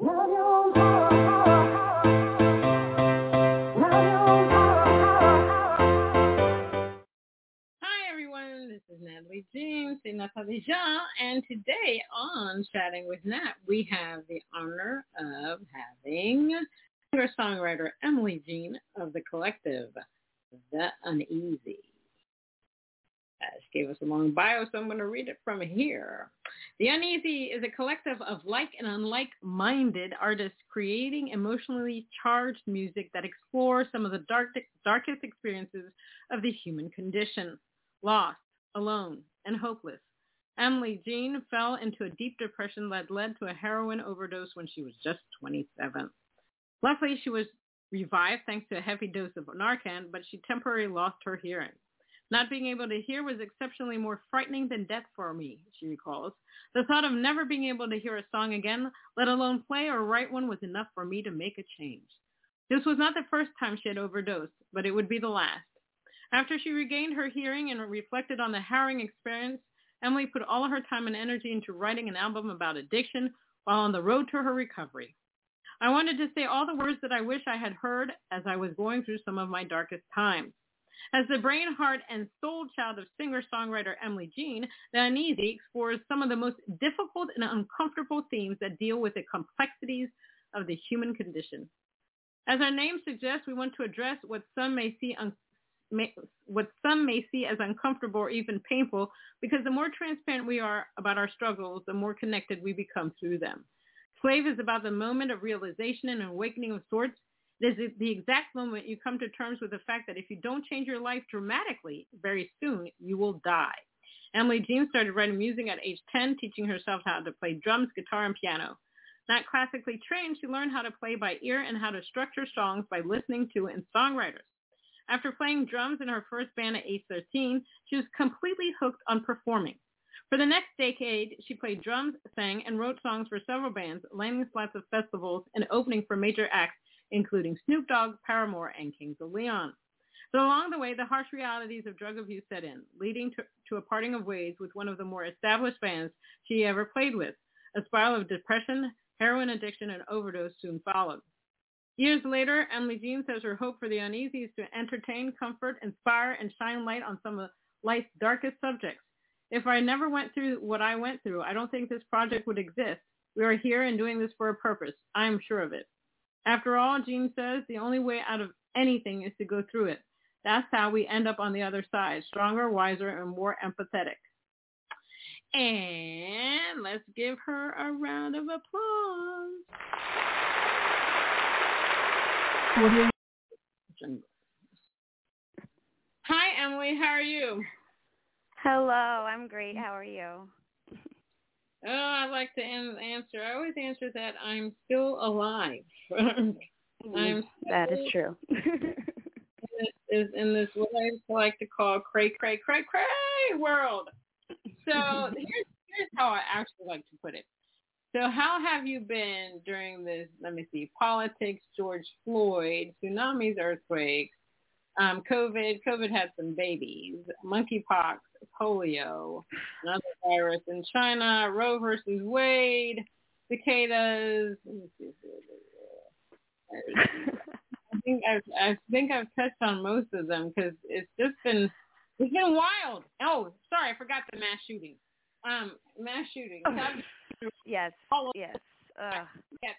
Hi everyone, this is Natalie Jean, and today on Chatting with Nat, we have the honor of having singer-songwriter Emily Jean of the collective The Uneasy. She gave us a long bio, so I'm going to read it from here. The Uneasy is a collective of like and unlike-minded artists creating emotionally charged music that explores some of the dark, darkest experiences of the human condition. Lost, alone, and hopeless. Emily Jean fell into a deep depression that led to a heroin overdose when she was just 27. Luckily, she was revived thanks to a heavy dose of Narcan, but she temporarily lost her hearing. Not being able to hear was exceptionally more frightening than death for me, she recalls. The thought of never being able to hear a song again, let alone play or write one, was enough for me to make a change. This was not the first time she had overdosed, but it would be the last. After she regained her hearing and reflected on the harrowing experience, Emily put all her time and energy into writing an album about addiction while on the road to her recovery. I wanted to say all the words that I wish I had heard as I was going through some of my darkest times. As the brain, heart, and soul child of singer-songwriter Emily Jean, The Uneasy explores some of the most difficult and uncomfortable themes that deal with the complexities of the human condition. As our name suggests, we want to address what some may see un- may, what some may see as uncomfortable or even painful because the more transparent we are about our struggles, the more connected we become through them. Slave is about the moment of realization and awakening of sorts this is the exact moment you come to terms with the fact that if you don't change your life dramatically very soon, you will die. Emily Jean started writing music at age 10, teaching herself how to play drums, guitar, and piano. Not classically trained, she learned how to play by ear and how to structure songs by listening to and songwriters. After playing drums in her first band at age 13, she was completely hooked on performing. For the next decade, she played drums, sang, and wrote songs for several bands, landing slots of festivals and opening for major acts including Snoop Dogg, Paramore, and Kings of Leon. But along the way, the harsh realities of drug abuse set in, leading to, to a parting of ways with one of the more established bands she ever played with. A spiral of depression, heroin addiction, and overdose soon followed. Years later, Emily Jean says her hope for the uneasy is to entertain, comfort, inspire, and shine light on some of life's darkest subjects. If I never went through what I went through, I don't think this project would exist. We are here and doing this for a purpose. I am sure of it. After all, Jean says, the only way out of anything is to go through it. That's how we end up on the other side, stronger, wiser, and more empathetic. And let's give her a round of applause. Hi, Emily. How are you? Hello. I'm great. How are you? Oh, I like to answer. I always answer that I'm still alive. I'm that is true. This is in this what I like to call cray cray cray cray world. So here's here's how I actually like to put it. So how have you been during this? Let me see: politics, George Floyd, tsunamis, earthquakes, um, COVID. COVID had some babies, monkeypox, polio, another virus in China, Roe versus Wade, cicadas. I think I've, I think I've touched on most of them because it's just been it's been wild. Oh, sorry, I forgot the mass shooting. Um, mass shooting. Oh, yes. Yes. Uh, yes.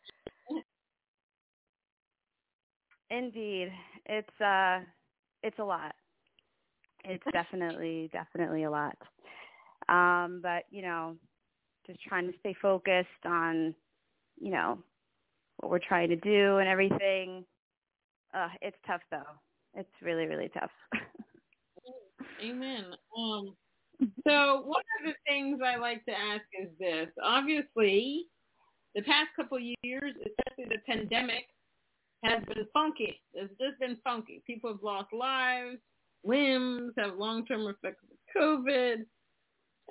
Indeed, it's uh, it's a lot. It's definitely definitely a lot. Um, but you know, just trying to stay focused on, you know, what we're trying to do and everything. Uh, it's tough though. It's really really tough. Amen. Um, so one of the things I like to ask is this. Obviously, the past couple of years, especially the pandemic, has been funky. It's just been funky. People have lost lives, limbs, have long-term effects of COVID.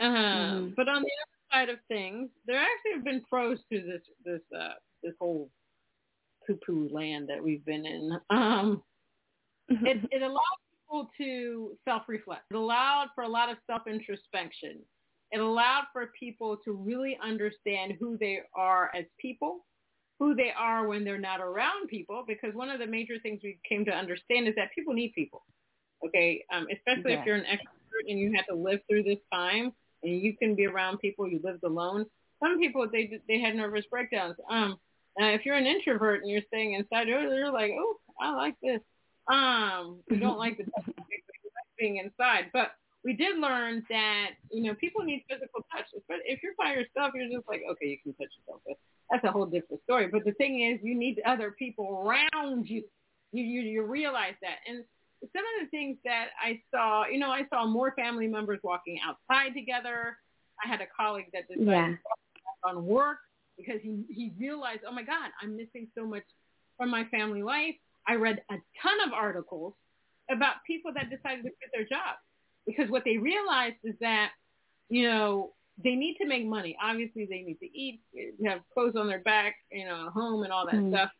Uh, mm-hmm. But on the other side of things, there actually have been pros to this this uh, this whole poo-poo land that we've been in. Um, it, it allowed people to self-reflect. It allowed for a lot of self-introspection. It allowed for people to really understand who they are as people, who they are when they're not around people, because one of the major things we came to understand is that people need people. Okay, um, especially yeah. if you're an extrovert and you had to live through this time, and you can be around people you lived alone. Some people they they had nervous breakdowns. Um, uh, if you're an introvert and you're staying inside, you're like, oh, I like this. Um, you don't like the being inside, but we did learn that you know people need physical touch. But if you're by yourself, you're just like, okay, you can touch yourself, that's a whole different story. But the thing is, you need other people around you. You you, you realize that, and some of the things that I saw, you know, I saw more family members walking outside together. I had a colleague that decided yeah. on work because he, he realized, oh my God, I'm missing so much from my family life. I read a ton of articles about people that decided to quit their jobs because what they realized is that, you know, they need to make money. Obviously, they need to eat, have clothes on their back, you know, a home and all that mm. stuff.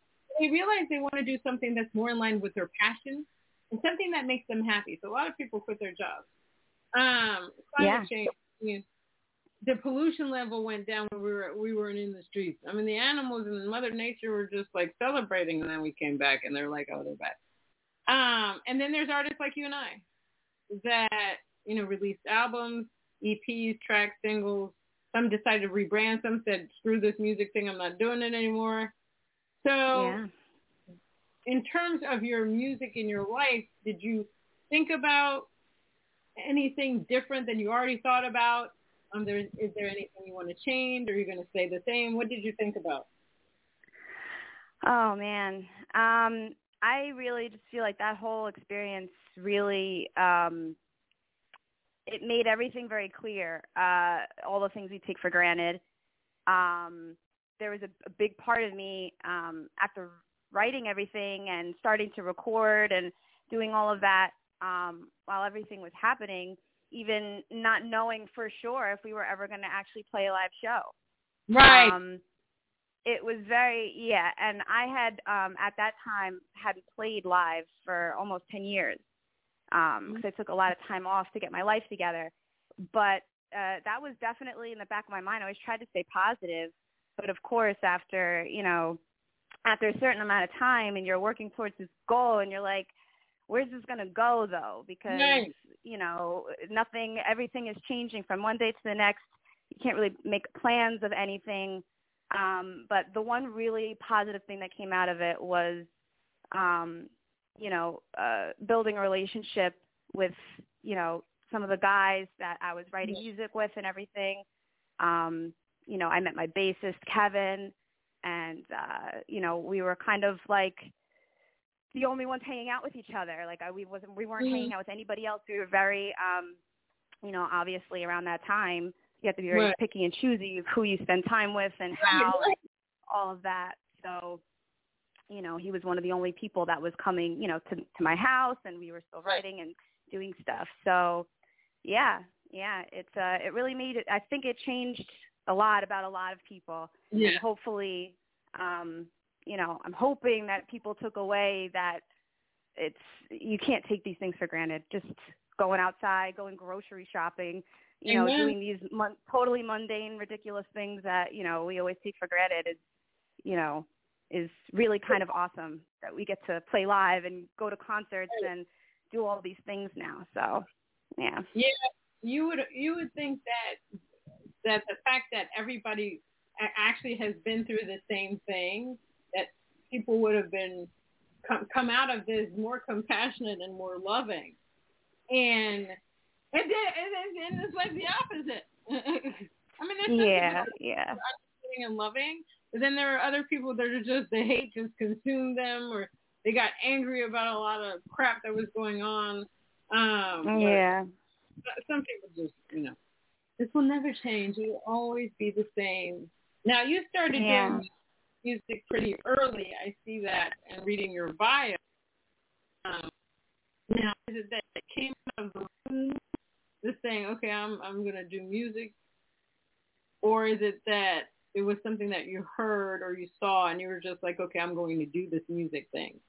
They realize they want to do something that's more in line with their passion and something that makes them happy. So a lot of people quit their jobs. Um, climate yeah. change, you know, the pollution level went down when we were we weren't in the streets. I mean, the animals and Mother Nature were just like celebrating, and then we came back, and they're like, oh, they're back. Um, and then there's artists like you and I that you know released albums, EPs, tracks, singles. Some decided to rebrand. Some said, screw this music thing, I'm not doing it anymore. So, yeah. in terms of your music in your life, did you think about anything different than you already thought about um, there, is there anything you want to change, or are you going to stay the same? What did you think about? Oh man, um, I really just feel like that whole experience really um, it made everything very clear. Uh, all the things we take for granted. Um, there was a, a big part of me um, after writing everything and starting to record and doing all of that um, while everything was happening even not knowing for sure if we were ever going to actually play a live show. Right. Um, it was very yeah, and I had um, at that time hadn't played live for almost ten years because um, I took a lot of time off to get my life together. But uh, that was definitely in the back of my mind. I always tried to stay positive, but of course, after you know, after a certain amount of time, and you're working towards this goal, and you're like, where's this going to go though? Because nice. you know nothing, everything is changing from one day to the next. You can't really make plans of anything. Um, but the one really positive thing that came out of it was, um, you know, uh, building a relationship with, you know, some of the guys that I was writing music with and everything. Um, you know, I met my bassist Kevin, and uh, you know, we were kind of like the only ones hanging out with each other. Like I, we wasn't we weren't mm-hmm. hanging out with anybody else. We were very um you know, obviously around that time you have to be very right. picky and choosy of who you spend time with and how and all of that. So, you know, he was one of the only people that was coming, you know, to to my house and we were still writing and doing stuff. So, yeah, yeah, it's uh it really made it I think it changed a lot about a lot of people. Yeah. And hopefully um you know, I'm hoping that people took away that it's you can't take these things for granted. Just going outside, going grocery shopping, you know, Amen. doing these mon- totally mundane, ridiculous things that you know we always take for granted is, you know, is really kind of awesome that we get to play live and go to concerts and do all these things now. So, yeah. Yeah, you would you would think that that the fact that everybody actually has been through the same thing that people would have been come, come out of this more compassionate and more loving. And it did, and, and it's like the opposite. I mean, there's yeah, yeah, and loving, but then there are other people that are just the hate just consumed them, or they got angry about a lot of crap that was going on. Um, yeah, some people just, you know, this will never change. It will always be the same Now you started Yeah. doing music pretty early. I see that and reading your bio. Um, now is it that it came out of the womb, just saying, okay, I'm I'm gonna do music, or is it that it was something that you heard or you saw and you were just like, okay, I'm going to do this music thing?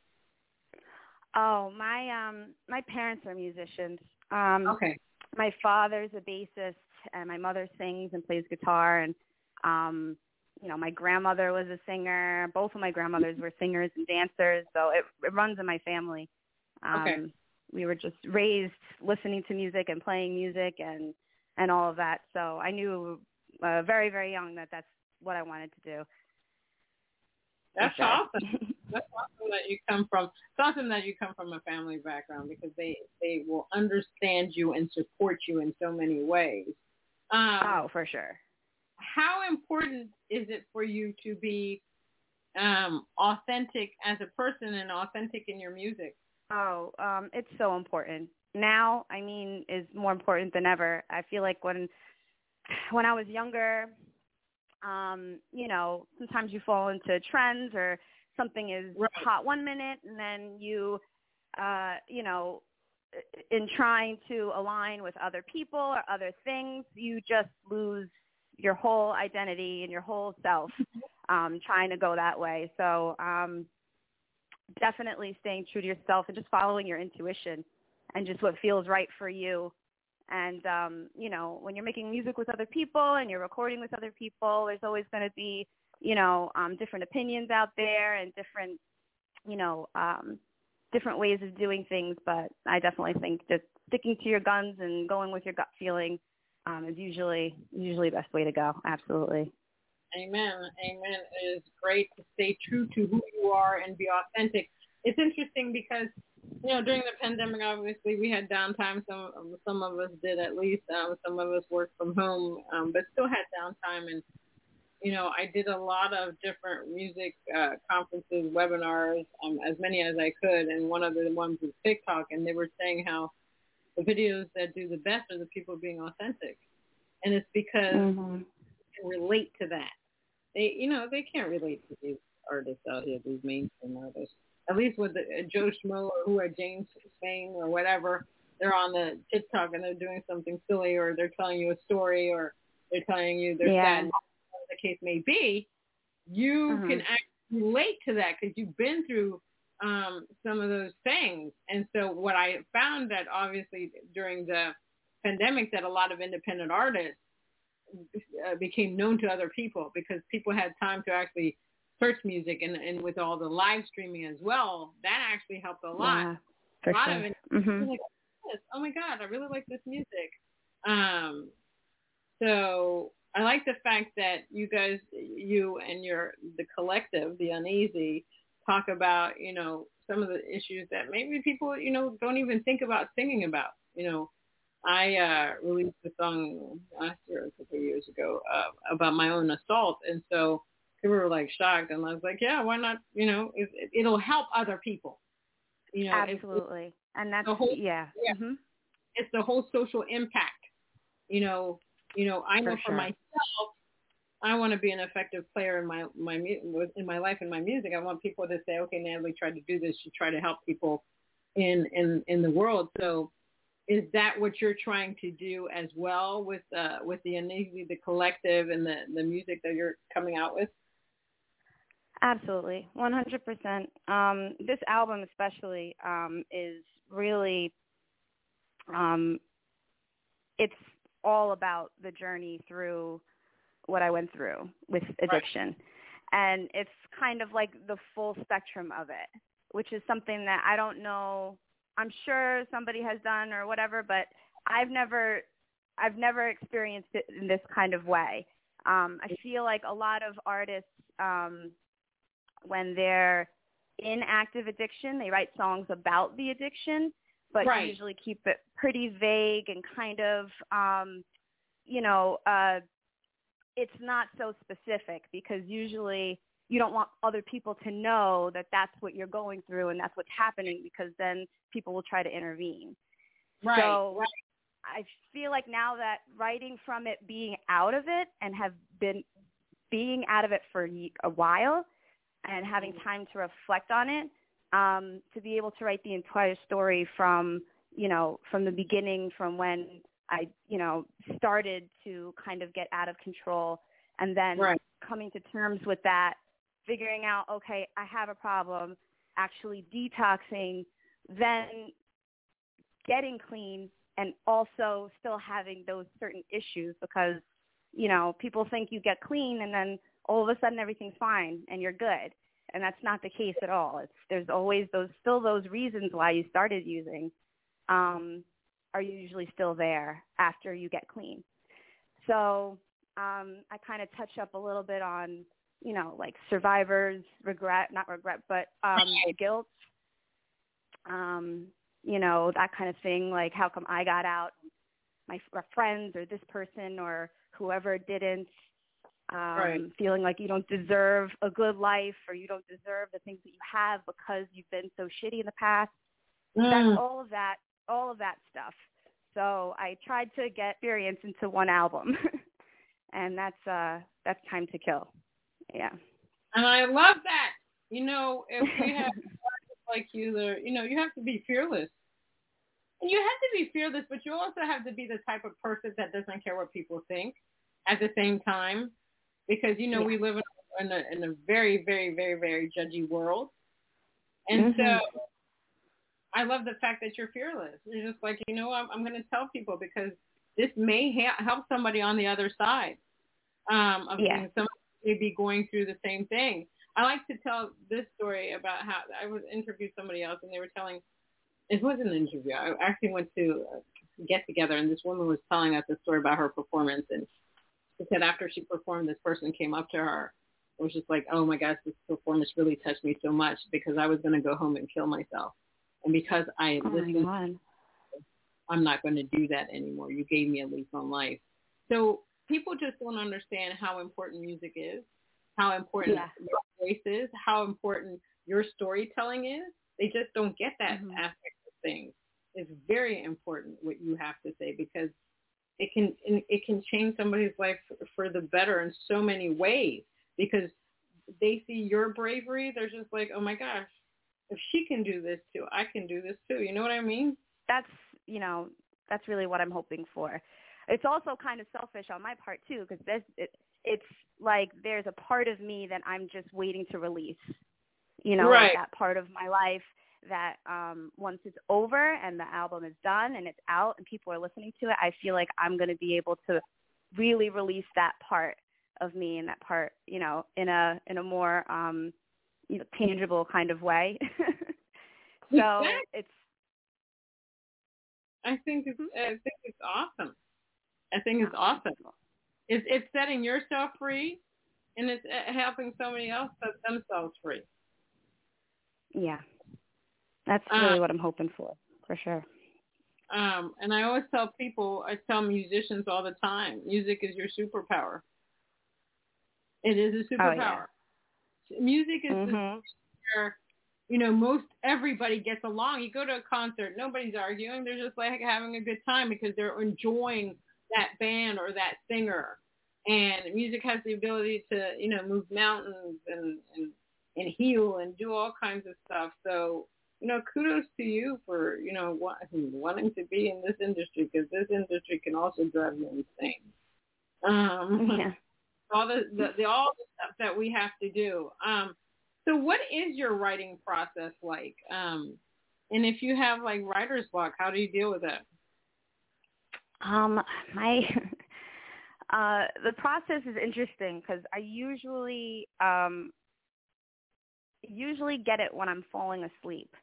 Oh, my um my parents are musicians. Um Okay. my father's a bassist and my mother sings and plays guitar and um you know, my grandmother was a singer. Both of my grandmothers were singers and dancers, so it, it runs in my family. Um Okay. we were just raised listening to music and playing music and and all of that. So I knew uh, very very young that that's what I wanted to do. That's For sure. awesome. That's awesome that you come from. It's awesome that you come from a family background because they they will understand you and support you in so many ways. Um, oh, for sure. How important is it for you to be um, authentic as a person and authentic in your music? Oh, um, it's so important. Now, I mean, is more important than ever. I feel like when when I was younger, um, you know, sometimes you fall into trends or something is Right. hot one minute and then you uh, you know, in trying to align with other people or other things, you just lose your whole identity and your whole self um, trying to go that way. So um, definitely staying true to yourself and just following your intuition and just what feels right for you. And um, you know, when you're making music with other people and you're recording with other people, there's always going to be, you know, um, different opinions out there and different, you know, um, different ways of doing things. But I definitely think just sticking to your guns and going with your gut feeling um, is usually usually the best way to go. Absolutely. Amen. Amen. It is great to stay true to who you are and be authentic. It's interesting because you know during the pandemic, obviously we had downtime. Some some of us did at least. Um, some of us worked from home, um, but still had downtime. And you know, I did a lot of different music uh, conferences, webinars, um, as many as I could. And one of the ones was TikTok, and they were saying how the videos that do the best are the people being authentic, and it's because Mm-hmm. can relate to that. They, you know, they can't relate to these artists out here, these mainstream artists. At least with the, uh, Joe Schmo or who are James Spain or whatever, they're on the TikTok and they're doing something silly or they're telling you a story or they're telling you they're Yeah. sad. Whatever the case may be, you Mhm. can actually relate to that because you've been through um, some of those things. And so what I found that obviously during the pandemic that a lot of independent artists uh, became known to other people because people had time to actually search music and, and with all the live streaming as well, that actually helped a lot. Yeah, for a lot sure. of it, hmm like, "Yes, oh my God, I really like this music. Um, so I like the fact that you guys, you and your, the collective, the uneasy, talk about, you know, some of the issues that maybe people, you know, don't even think about singing about, you know, I uh, released a song last year, a couple of years ago, uh, about my own assault, and so people were like shocked, and I was like, yeah, why not? You know, it, it, it'll help other people. You know, it's- Absolutely. And that's the whole- yeah. yeah. hmm it's the whole social impact. You know, you know, I know For for, sure. myself, I want to be an effective player in my my in my life and my music. I want people to say, okay, Natalie tried to do this. She tried to help people in in in the world. So, is that what you're trying to do as well with uh with the uneasy, the collective, and the the music that you're coming out with? Absolutely, 100%. Um, this album especially um, is really, um, it's all about the journey through what I went through with addiction. And it's kind of like the full spectrum of it, which is something that I don't know, I'm sure somebody has done or whatever, but I've never, I've never experienced it in this kind of way. Um, I feel like a lot of artists, um, when they're in active addiction, they write songs about the addiction, but Right. usually keep it pretty vague and kind of, um, you know, uh, it's not so specific because usually you don't want other people to know that that's what you're going through and that's what's happening because then people will try to intervene. Right. So right. I feel like now that writing from it, being out of it, and have been being out of it for a while and having Mm-hmm. time to reflect on it, um, to be able to write the entire story from, you know, from the beginning, from when I, you know, started to kind of get out of control and then Right. coming to terms with that, figuring out, okay, I have a problem, actually detoxing, then getting clean and also still having those certain issues because, you know, people think you get clean and then all of a sudden everything's fine and you're good. And that's not the case at all. It's there's always those still those reasons why you started using um are usually still there after you get clean. So um I kind of touch up a little bit on, you know, like survivors, regret, not regret, but um guilt. Um, you know, that kind of thing, like how come I got out, my friends or this person or whoever didn't um, Right. feeling like you don't deserve a good life or you don't deserve the things that you have because you've been so shitty in the past. Mm. That's all of that, all of that stuff. So I tried to get experience into one album, and that's uh, that's Time to Kill. Yeah. And I love that. You know, if we have like you, there, you know, you have to be fearless. And you have to be fearless, but you also have to be the type of person that doesn't care what people think at the same time. Because, you know, Yeah. we live in a, in a very, very, very, very judgy world. And Mhm. so I love the fact that you're fearless. You're just like, you know, I'm, I'm going to tell people because this may ha- help somebody on the other side um, of Yeah. somebody may be going through the same thing. I like to tell this story about how I was interviewed somebody else and they were telling, it was an interview. I actually went to get together and this woman was telling us a story about her performance and she said after she performed, this person came up to her and was just like, oh my gosh, this performance really touched me so much because I was going to go home and kill myself. And because I Oh listened. I'm not going to do that anymore. You gave me a lease on life. So people just don't understand how important music is, how important Yeah. your voice is, how important your storytelling is. They just don't get that Mhm. aspect of things. It's very important what you have to say because it can it can change somebody's life for the better in so many ways because they see your bravery. They're just like, oh my gosh, if she can do this too, I can do this too. You know what I mean? that's you know that's really what I'm hoping for. It's also kind of selfish on my part too because there's it, it's like there's a part of me that I'm just waiting to release. You know, Right. like that part of my life that um once it's over and the album is done and it's out and people are listening to it, I feel like I'm going to be able to really release that part of me and that part, you know, in a in a more um you know tangible kind of way. so Exactly. it's I think it's Mm-hmm. I think it's awesome. I think it's awesome. It's it's setting yourself free, and it's uh, helping somebody else set themselves free. Yeah. That's Uh, really what I'm hoping for, for sure. Um, and I always tell people, I tell musicians all the time, music is your superpower. It is a Oh, superpower. Music is the Mhm. where you know most everybody gets along. You go to a concert, nobody's arguing. They're just like having a good time because they're enjoying that band or that singer. And music has the ability to you know move mountains and and and heal and do all kinds of stuff. So you know, kudos to you for you know wa- wanting to be in this industry because this industry can also drive you insane. Um, Yeah. all the, the, the all the stuff that we have to do. Um, so what is your writing process like? Um, and if you have like writer's block, how do you deal with it? Um my uh the process is interesting cuz I usually um usually get it when I'm falling asleep.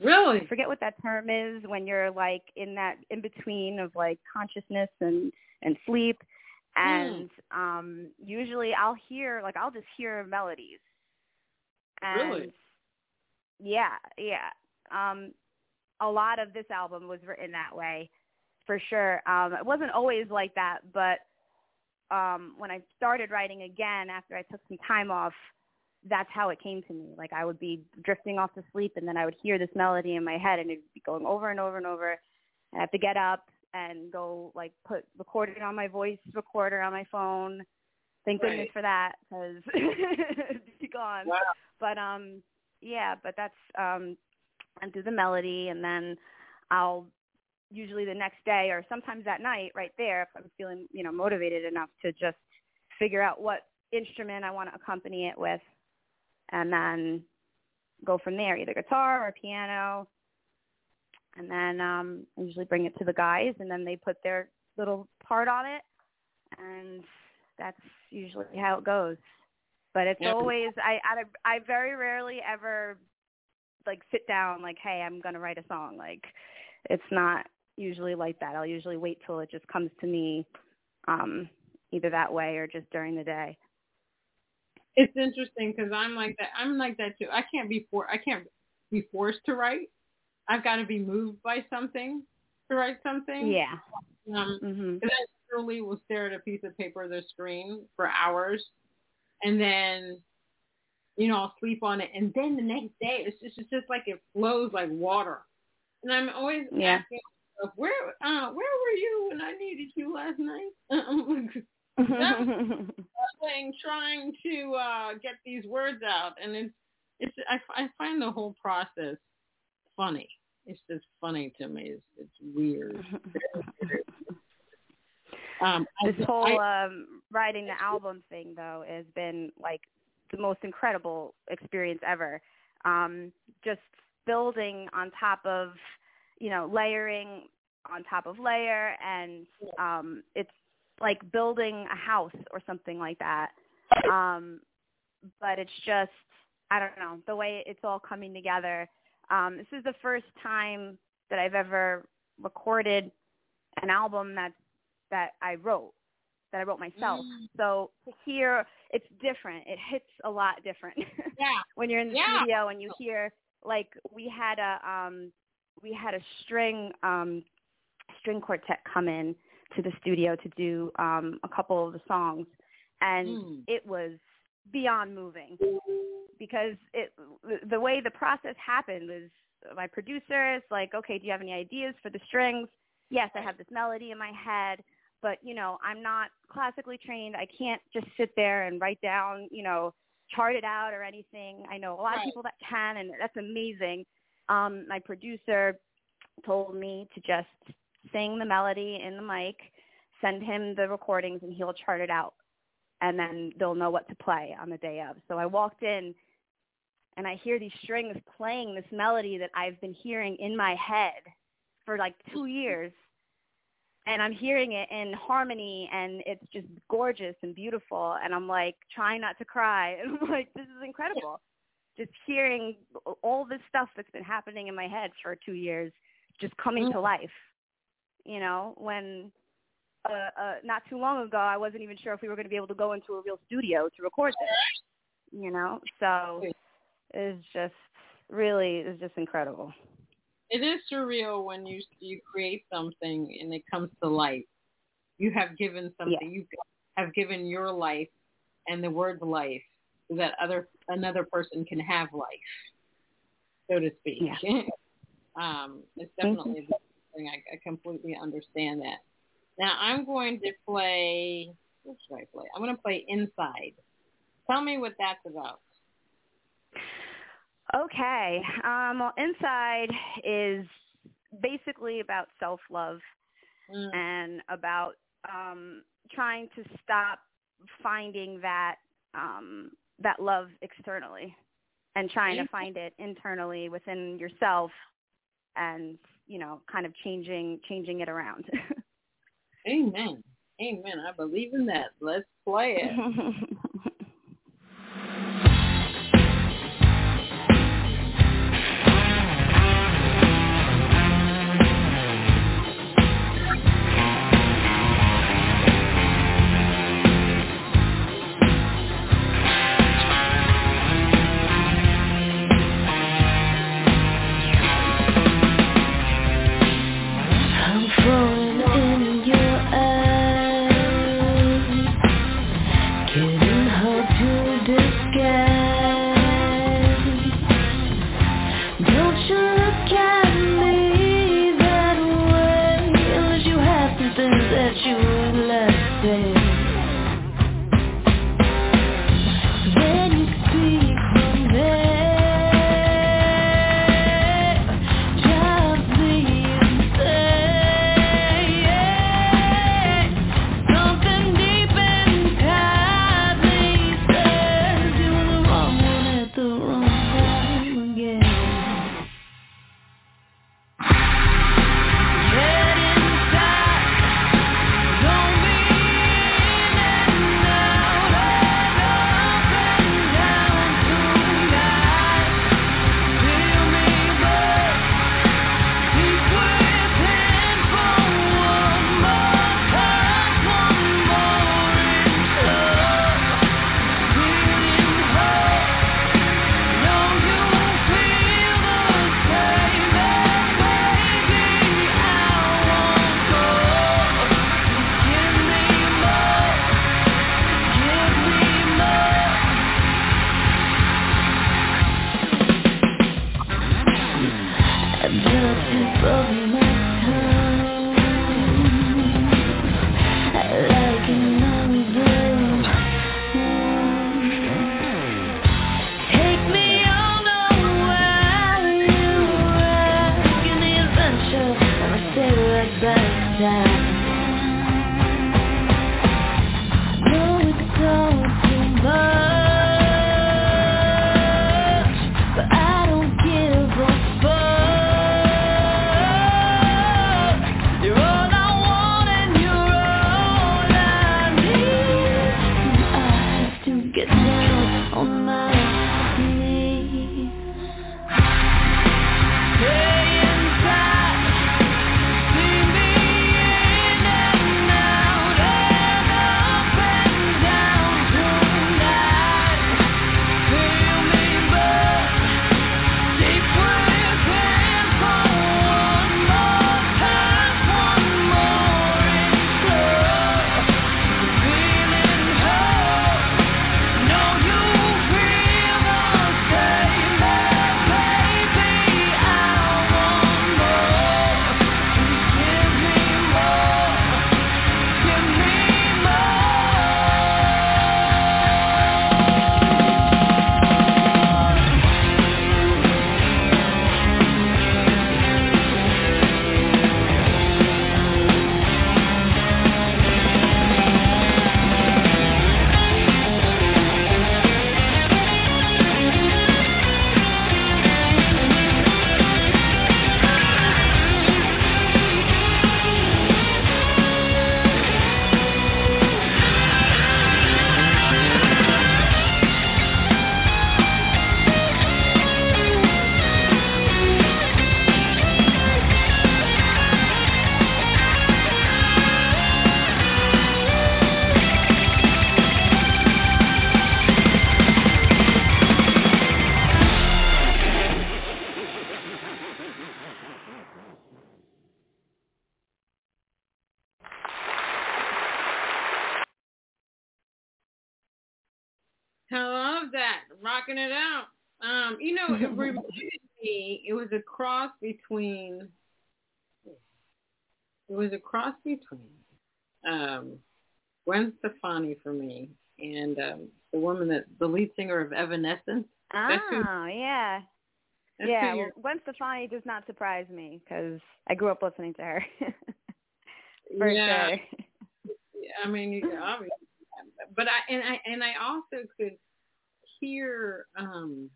I Really? forget what that term is when you're like in that in between of like consciousness and and sleep. And um usually I'll hear like I'll just hear melodies. And Really? yeah yeah. Um a lot of this album was written that way for sure. Um it wasn't always like that but um when I started writing again after I took some time off that's how it came to me. Like I would be drifting off to sleep and then I would hear this melody in my head and it'd be going over and over and over. And I have to get up and go like put record it on my voice recorder on my phone Thank Right. goodness for that because it'd be gone. Wow. But um, yeah, but that's um, I do the melody and then I'll usually the next day or sometimes that night right there if I'm feeling you know motivated enough to just figure out what instrument I want to accompany it with, and then go from there, either guitar or piano. And then um, I usually bring it to the guys, and then they put their little part on it, and that's usually how it goes. But it's Yeah. always I I very rarely ever like sit down like, hey, I'm gonna write a song. Like, it's not usually like that. I'll usually wait till it just comes to me, um, either that way or just during the day. It's interesting because I'm like that. I'm like that too. I can't be for. I can't be forced to write. I've got to be moved by something to write something. Yeah. Um, Mhm. 'cause I literally will stare at a piece of paper or the screen for hours, and then, you know, I'll sleep on it, and then the next day it's just it's just like it flows like water, and I'm always Yeah. asking myself, where uh where were you when I needed you last night? trying to uh get these words out, and it's it's I, I find the whole process funny. It's just funny to me. It's it's weird. Um, I- this whole I- um writing the album thing though has been like the most incredible experience ever um just building on top of you know layering on top of layer and um it's like building a house or something like that um but it's just i don't know the way it's all coming together um this is the first time that i've ever recorded an album that that I wrote, that I wrote myself. Mm. So to hear, it's different. It hits a lot different yeah, when you're in the Yeah. studio and you hear like we had a um we had a string um string quartet come in to the studio to do um a couple of the songs. And Mm. it was beyond moving because it the way the process happened was my producer is like okay do you have any ideas for the strings? Yes i have this melody in my head but you know i'm not classically trained. I can't just sit there and write down you know chart it out or anything. I know a lot Right. of people that can and that's amazing. Um my producer told me to just sing the melody in the mic send him the recordings and he'll chart it out. And then they'll know what to play on the day of. So i walked in and i hear these strings playing this melody that i've been hearing in my head for like two years. And I'm hearing it in harmony and it's just gorgeous and beautiful. And I'm like trying not to cry. And I'm like this is incredible. Just hearing all this stuff that's been happening in my head for 2 years just coming to mm-hmm. life. You know, when uh, uh not too long ago I wasn't even sure if we were going to be able to go into a real studio to record this. You know, so it's just really it's just incredible. it is surreal when you you create something and it comes to life. You have given something. You have given your life and the word life so that other another person can have life, so to speak. Yeah. um, it's definitely good thing. I, I completely understand that. Now I'm going to play. What should I play? I'm going to play Inside. Tell me what that's about. Okay. Um, well, Inside is basically about self-love Mm. and about um, trying to stop finding that um, that love externally and trying to find it internally within yourself and you know kind of changing changing it around Amen. Amen. I believe in that. Let's play it. rocking it out. Um, you know, it reminded me. It was a cross between. It was a cross between um, Gwen Stefani for me and um, the woman that the lead singer of Evanescence. Oh, yeah. yeah, well, Gwen Stefani does not surprise me because I grew up listening to her. For yeah. sure. I mean, you obviously, but I and I and I also could hear. um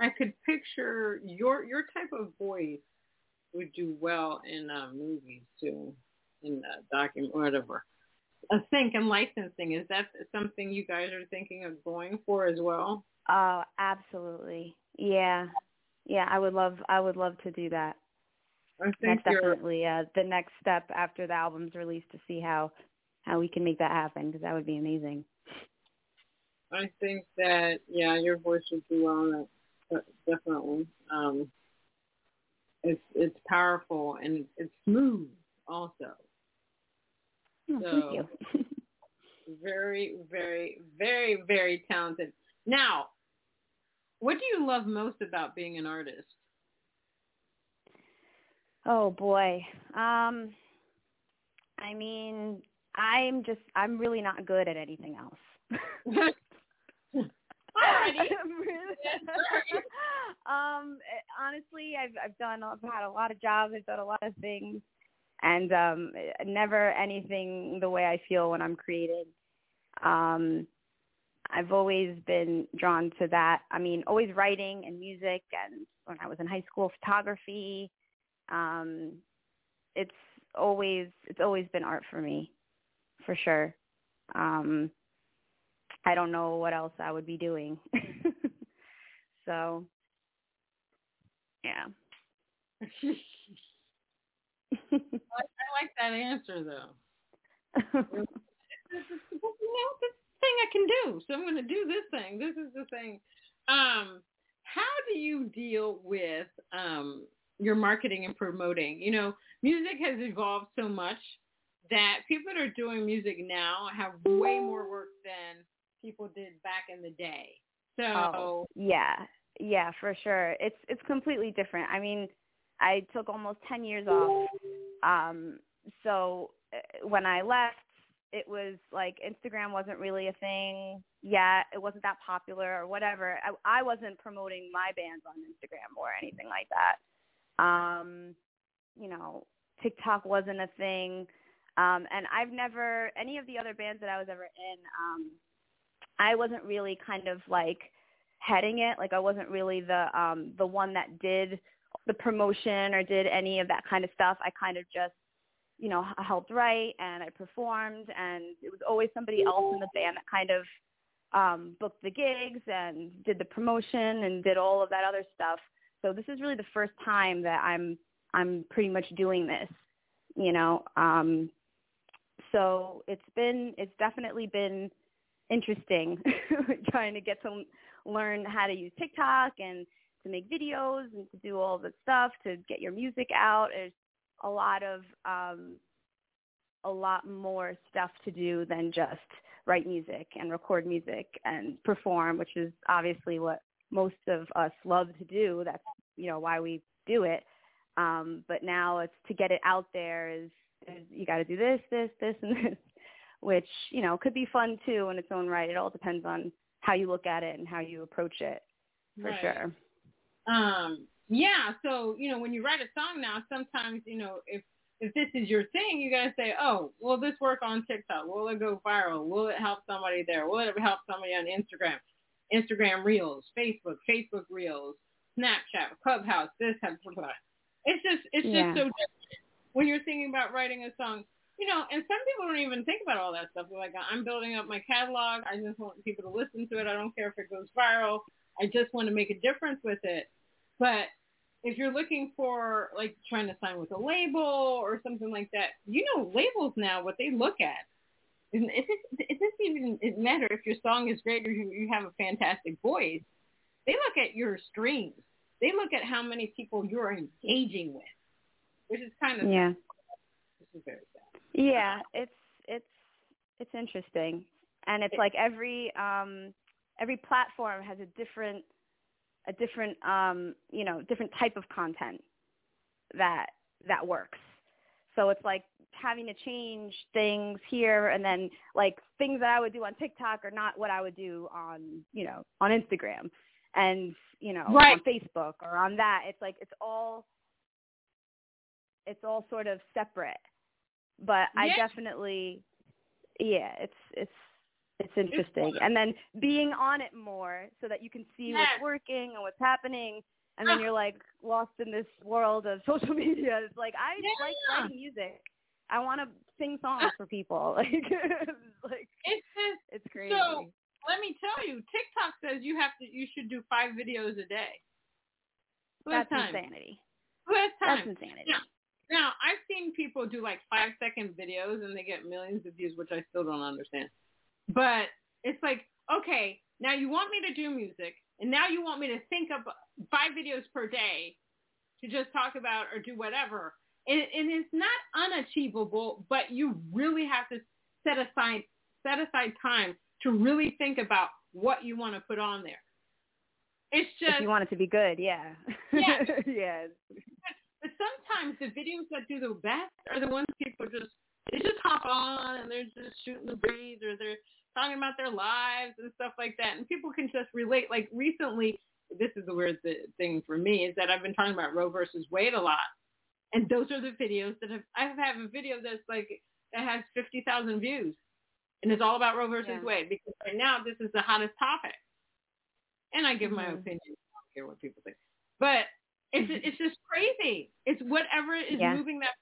I could picture your your type of voice would do well in uh, movies too, in uh, document whatever. A sync and licensing is that something you guys are thinking of going for as well? Oh, absolutely. Yeah, yeah. I would love I would love to do that. I think That's definitely uh, the next step after the album's released to see how how we can make that happen because that would be amazing. I think that yeah, your voice would do well on that definitely. Um, it's it's powerful and it's smooth also. Oh, so, thank you. very, very, very, very talented. Now, what do you love most about being an artist? Oh boy. Um I mean, I'm just I'm really not good at anything else. um honestly, I've I've done I've had a lot of jobs, I've done a lot of things and um never anything the way I feel when I'm creating. Um I've always been drawn to that. I mean, always writing and music and when I was in high school photography. Um it's always it's always been art for me, for sure. Um I don't know what else I would be doing. so yeah. I, I like that answer though. this is, you know, this thing I can do. So I'm going to do this thing. This is the thing. Um, how do you deal with um, your marketing and promoting? You know, music has evolved so much that people that are doing music now have way more work than people did back in the day. So oh, yeah, yeah, for sure. It's it's completely different. I mean, I took almost ten years off. Um, so uh, when I left, it was like Instagram wasn't really a thing yet. It wasn't that popular or whatever. I, I wasn't promoting my bands on Instagram or anything like that. Um, you know, TikTok wasn't a thing. Um, and I've never any of the other bands that I was ever in. Um, I wasn't really kind of like heading it. Like I wasn't really the um the one that did the promotion or did any of that kind of stuff. I kind of just, you know, helped write and I performed and it was always somebody else in the band that kind of um booked the gigs and did the promotion and did all of that other stuff. So this is really the first time that I'm I'm pretty much doing this, you know. Um so it's been it's definitely been interesting trying to get to learn how to use TikTok and to make videos and to do all the stuff to get your music out. There's a lot of um, a lot more stuff to do than just write music and record music and perform, which is obviously what most of us love to do. That's you know why we do it. Um, but now it's to get it out there is, is you got to do this, this, this, and this which you know could be fun too in its own right. It all depends on how you look at it and how you approach it, for right. sure. Um, yeah. So you know, when you write a song now, sometimes you know if if this is your thing, you gotta say, oh, will this work on TikTok? Will it go viral? Will it help somebody there? Will it help somebody on Instagram? Instagram Reels, Facebook, Facebook Reels, Snapchat, Clubhouse, this, has it's just it's yeah. just so different when you're thinking about writing a song you know, and some people don't even think about all that stuff. They're like, I'm building up my catalog. I just want people to listen to it. I don't care if it goes viral. I just want to make a difference with it. But if you're looking for like trying to sign with a label or something like that, you know, labels now what they look at. It, it, it doesn't even it matter if your song is great or you, you have a fantastic voice. They look at your streams. They look at how many people you're engaging with, which is kind of yeah. This is very yeah, it's it's it's interesting, and it's like every um every platform has a different a different um, you know different type of content that that works. So it's like having to change things here and then like things that I would do on TikTok are not what I would do on, you know, on Instagram and, you know, right. on Facebook or on that. It's like it's all it's all sort of separate. But. I definitely yeah, it's it's it's interesting. and then being on it more so that you can see yes. what's working and what's happening and then ah. you're like lost in this world of social media. It's like I yeah. like writing music. I want to sing songs ah. for people. Like, it's like it's just, it's crazy. So let me tell you, TikTok says you have to you should do five videos a day. Who That's time? insanity. Who has time? That's insanity. Now, now I've seen people do like five second videos and they get millions of views, which I still don't understand. But it's like, okay, now you want me to do music, and now you want me to think of five videos per day to just talk about or do whatever. And, and it's not unachievable, but you really have to set aside set aside time to really think about what you want to put on there. It's just if you want it to be good, yeah. Yeah. yeah. But sometimes the videos that do the best are the ones people just they just hop on and they're just shooting the breeze or they're talking about their lives and stuff like that. And people can just relate. Like recently, this is the weird thing for me is that I've been talking about Roe versus Wade a lot. And those are the videos that have, I have a video that's like, that has 50,000 views. And it's all about Roe versus Yeah. Wade because right now this is the hottest topic. And I give my Mhm. opinion. I don't care what people think. But it's it's just crazy. It's whatever is Yeah. moving that.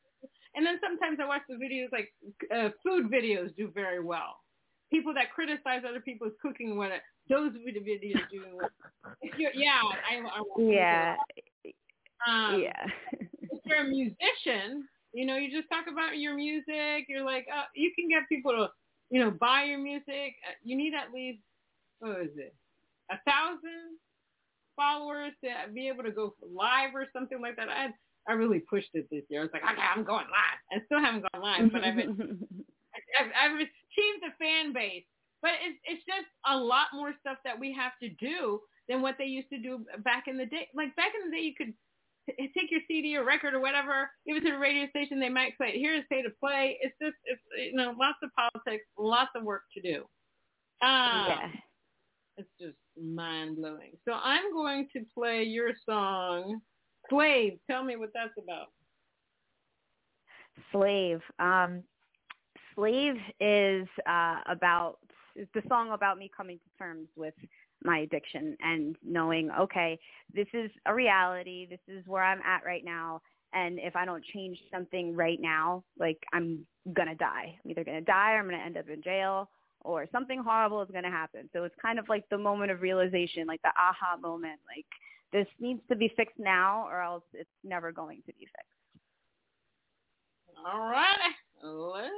And then sometimes I watch the videos like uh, food videos do very well. People that criticize other people's cooking, what those vid- videos do. Yeah, I, I Yeah. Um, yeah. If you're a musician, you know, you just talk about your music. You're like, uh, you can get people to, you know, buy your music. Uh, You need at least what is it, a thousand followers to be able to go live or something like that. I I really pushed it this year. I was like, okay, I'm going live. I still haven't gone live, but I've been, I've, I've achieved a fan base. But it's it's just a lot more stuff that we have to do than what they used to do back in the day. Like back in the day, you could t- take your CD or record or whatever, give it to the radio station. They might play it. Here's pay to play. It's just it's you know lots of politics, lots of work to do. Um, yeah. It's just mind blowing. So I'm going to play your song, Slave. Tell me what that's about. Slave. Um, Slave is uh, about is the song about me coming to terms with my addiction and knowing, okay, this is a reality. This is where I'm at right now. And if I don't change something right now, like I'm gonna die. I'm either gonna die or I'm gonna end up in jail or something horrible is gonna happen. So it's kind of like the moment of realization, like the aha moment, like this needs to be fixed now or else it's never going to be fixed. All right, let.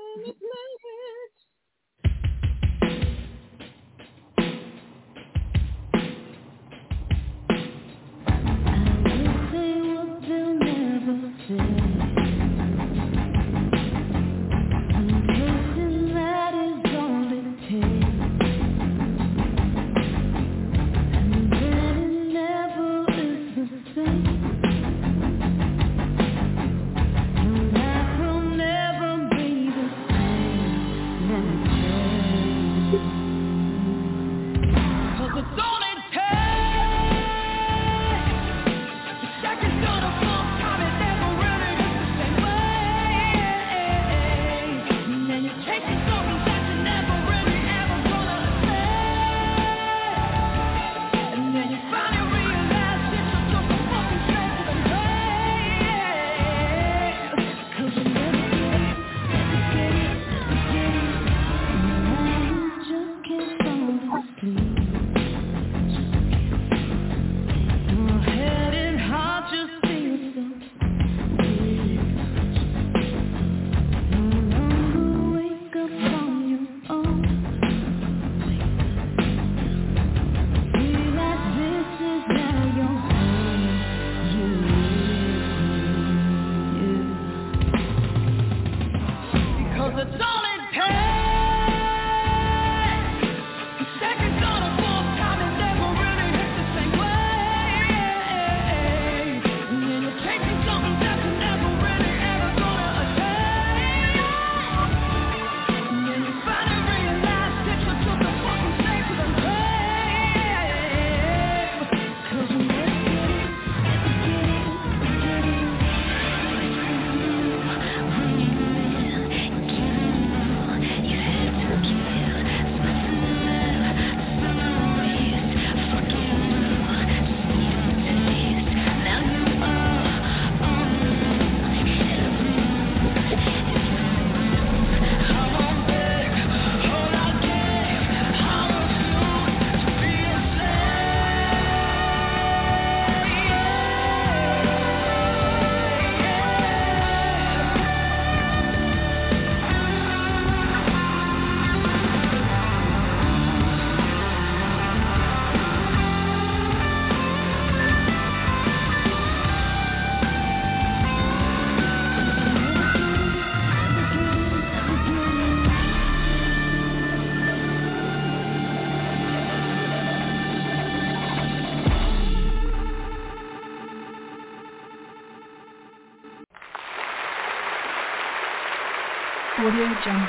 Audio Jungle.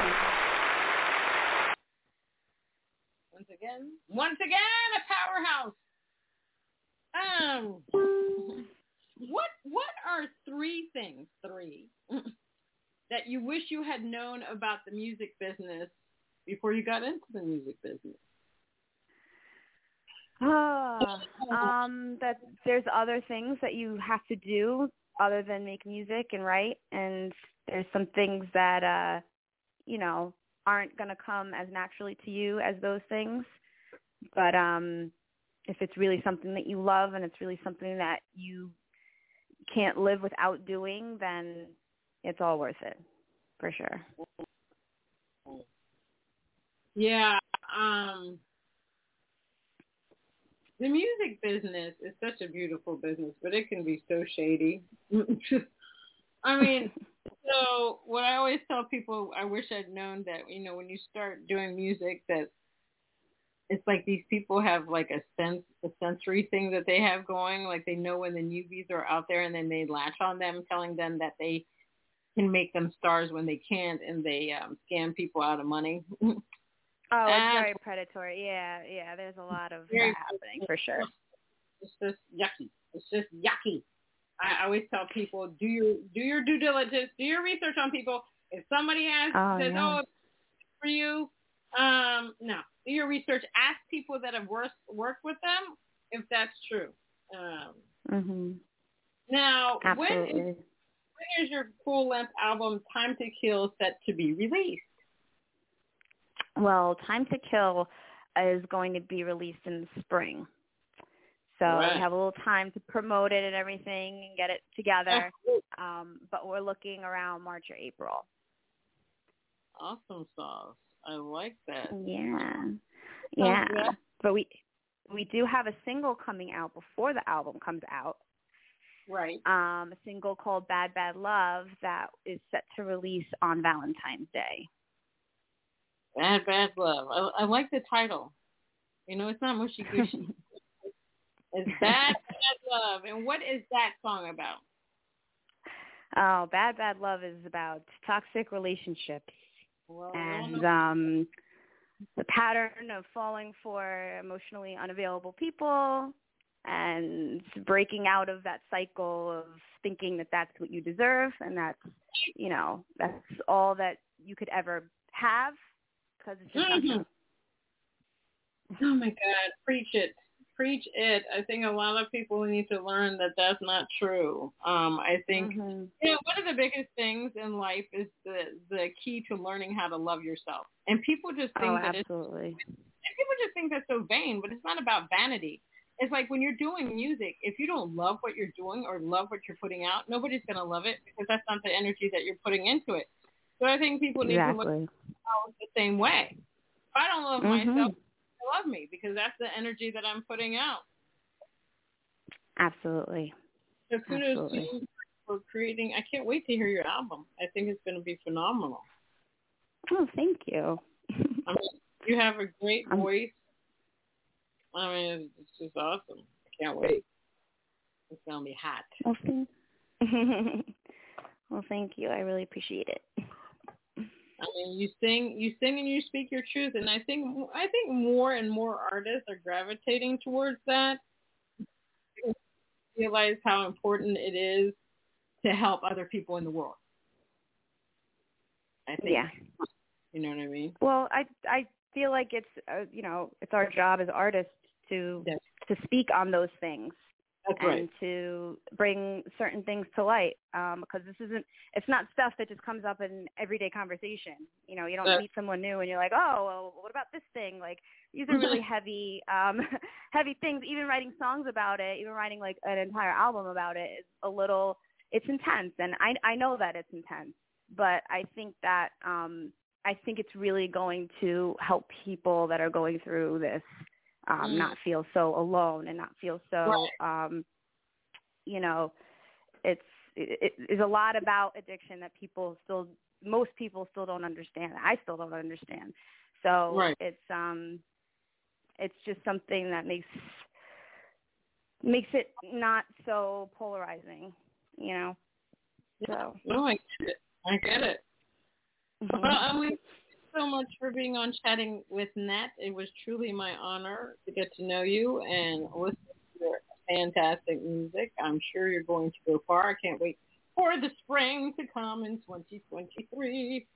Once again, once again, a powerhouse. Um, what what are three things, three, that you wish you had known about the music business before you got into the music business? Ah, um, that there's other things that you have to do other than make music and write, and there's some things that uh, you know aren't going to come as naturally to you as those things. But um, if it's really something that you love and it's really something that you can't live without doing, then it's all worth it, for sure. Yeah. Um, the music business is such a beautiful business, but it can be so shady. I mean, so what I always tell people, I wish I'd known that, you know, when you start doing music that it's like these people have like a sense, a sensory thing that they have going. Like they know when the newbies are out there and then they latch on them, telling them that they can make them stars when they can't and they um, scam people out of money. Oh, it's very predatory. Yeah, yeah. There's a lot of that happening for sure. It's just yucky. It's just yucky. I always tell people do your do your due diligence, do your research on people. If somebody asks oh, says, yeah. "Oh, for you," um, no, do your research. Ask people that have worked worked with them if that's true. Um, mm-hmm. Now, Absolutely. when is, when is your full length album "Time to Kill" set to be released? Well, Time to Kill is going to be released in the spring. So Right. we have a little time to promote it and everything and get it together. Um, but we're looking around March or April. Awesome sauce. I like that. Yeah. Sounds Yeah. good. But we we do have a single coming out before the album comes out. Right. Um, a single called Bad Bad Love that is set to release on Valentine's Day. Bad Bad Love. I, I like the title. You know, it's not mushy gushy. It's Bad Bad Love. And what is that song about? Oh, Bad Bad Love is about toxic relationships Well, and um the pattern of falling for emotionally unavailable people and breaking out of that cycle of thinking that that's what you deserve and that's you know that's all that you could ever have because it's just Mhm. Oh my God, preach it, preach it. I think a lot of people need to learn that that's not true. Um, I think Mhm. you know one of the biggest things in life is the the key to learning how to love yourself. And people just think oh that it's and people just think that's so vain, but it's not about vanity. It's like when you're doing music, if you don't love what you're doing or love what you're putting out, nobody's going to love it because that's not the energy that you're putting into it. So I think people need to look at the same way. If I don't love Mhm. myself, love me because that's the energy that I'm putting out. absolutely So kudos Absolutely. to you for creating. I can't wait to hear your album. I think it's going to be phenomenal. oh thank you I mean, you have a great voice. I mean, it's just awesome. I can't wait. It's going to be hot. thank- well thank you i really appreciate it I mean, you sing, you sing, and you speak your truth, and I think I think more and more artists are gravitating towards that. Realize how important it is to help other people in the world. I think. yeah You know what I mean? Well, I I feel like it's uh, you know it's our job as artists to Yes. to speak on those things That's and right. to bring certain things to light um, because this isn't it's not stuff that just comes up in everyday conversation. You know, you don't Uh, meet someone new and you're like, oh, well, what about this thing? Like these are really heavy um, heavy things. Even writing songs about it, even writing like an entire album about it is a little it's intense, and I I know that it's intense, but I think that um, I think it's really going to help people that are going through this um, Mm. not feel so alone and not feel so um, you know it's it, it, it's a lot about addiction that people still most people still don't understand. I still don't understand. So Right. it's um it's just something that makes makes it not so polarizing, you know. So No, I get it. I get it. well, we so much for being on Chatting with Nat. It was truly my honor to get to know you and listen to your fantastic music. I'm sure you're going to go far. I can't wait for the spring to come in 2023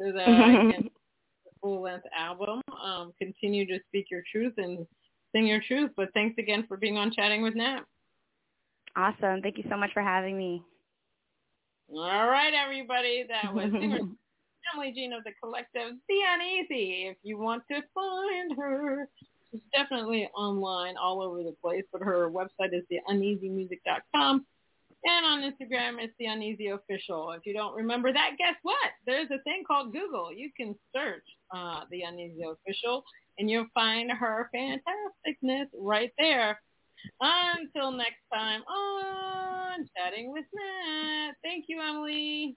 so that I can the full length album. Um, continue to speak your truth and sing your truth. But thanks again for being on Chatting with Nat. Awesome. Thank you so much for having me. All right, everybody. That was Emily Jean of the collective The Uneasy. If you want to find her, she's definitely online all over the place, but her website is theuneasymusic.com. And on Instagram, it's the Uneasy Official. If you don't remember that, guess what? There's a thing called Google. You can search uh, the Uneasy Official, and you'll find her fantasticness right there. Until next time on Chatting with Nat. Thank you, Emily.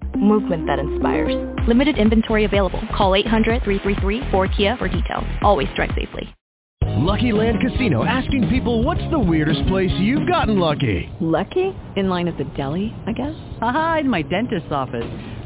movement that inspires. Limited inventory available. Call 800-333-4KIA for details. Always drive safely. Lucky Land Casino asking people what's the weirdest place you've gotten lucky? Lucky? In line at the deli, I guess? Aha, in my dentist's office.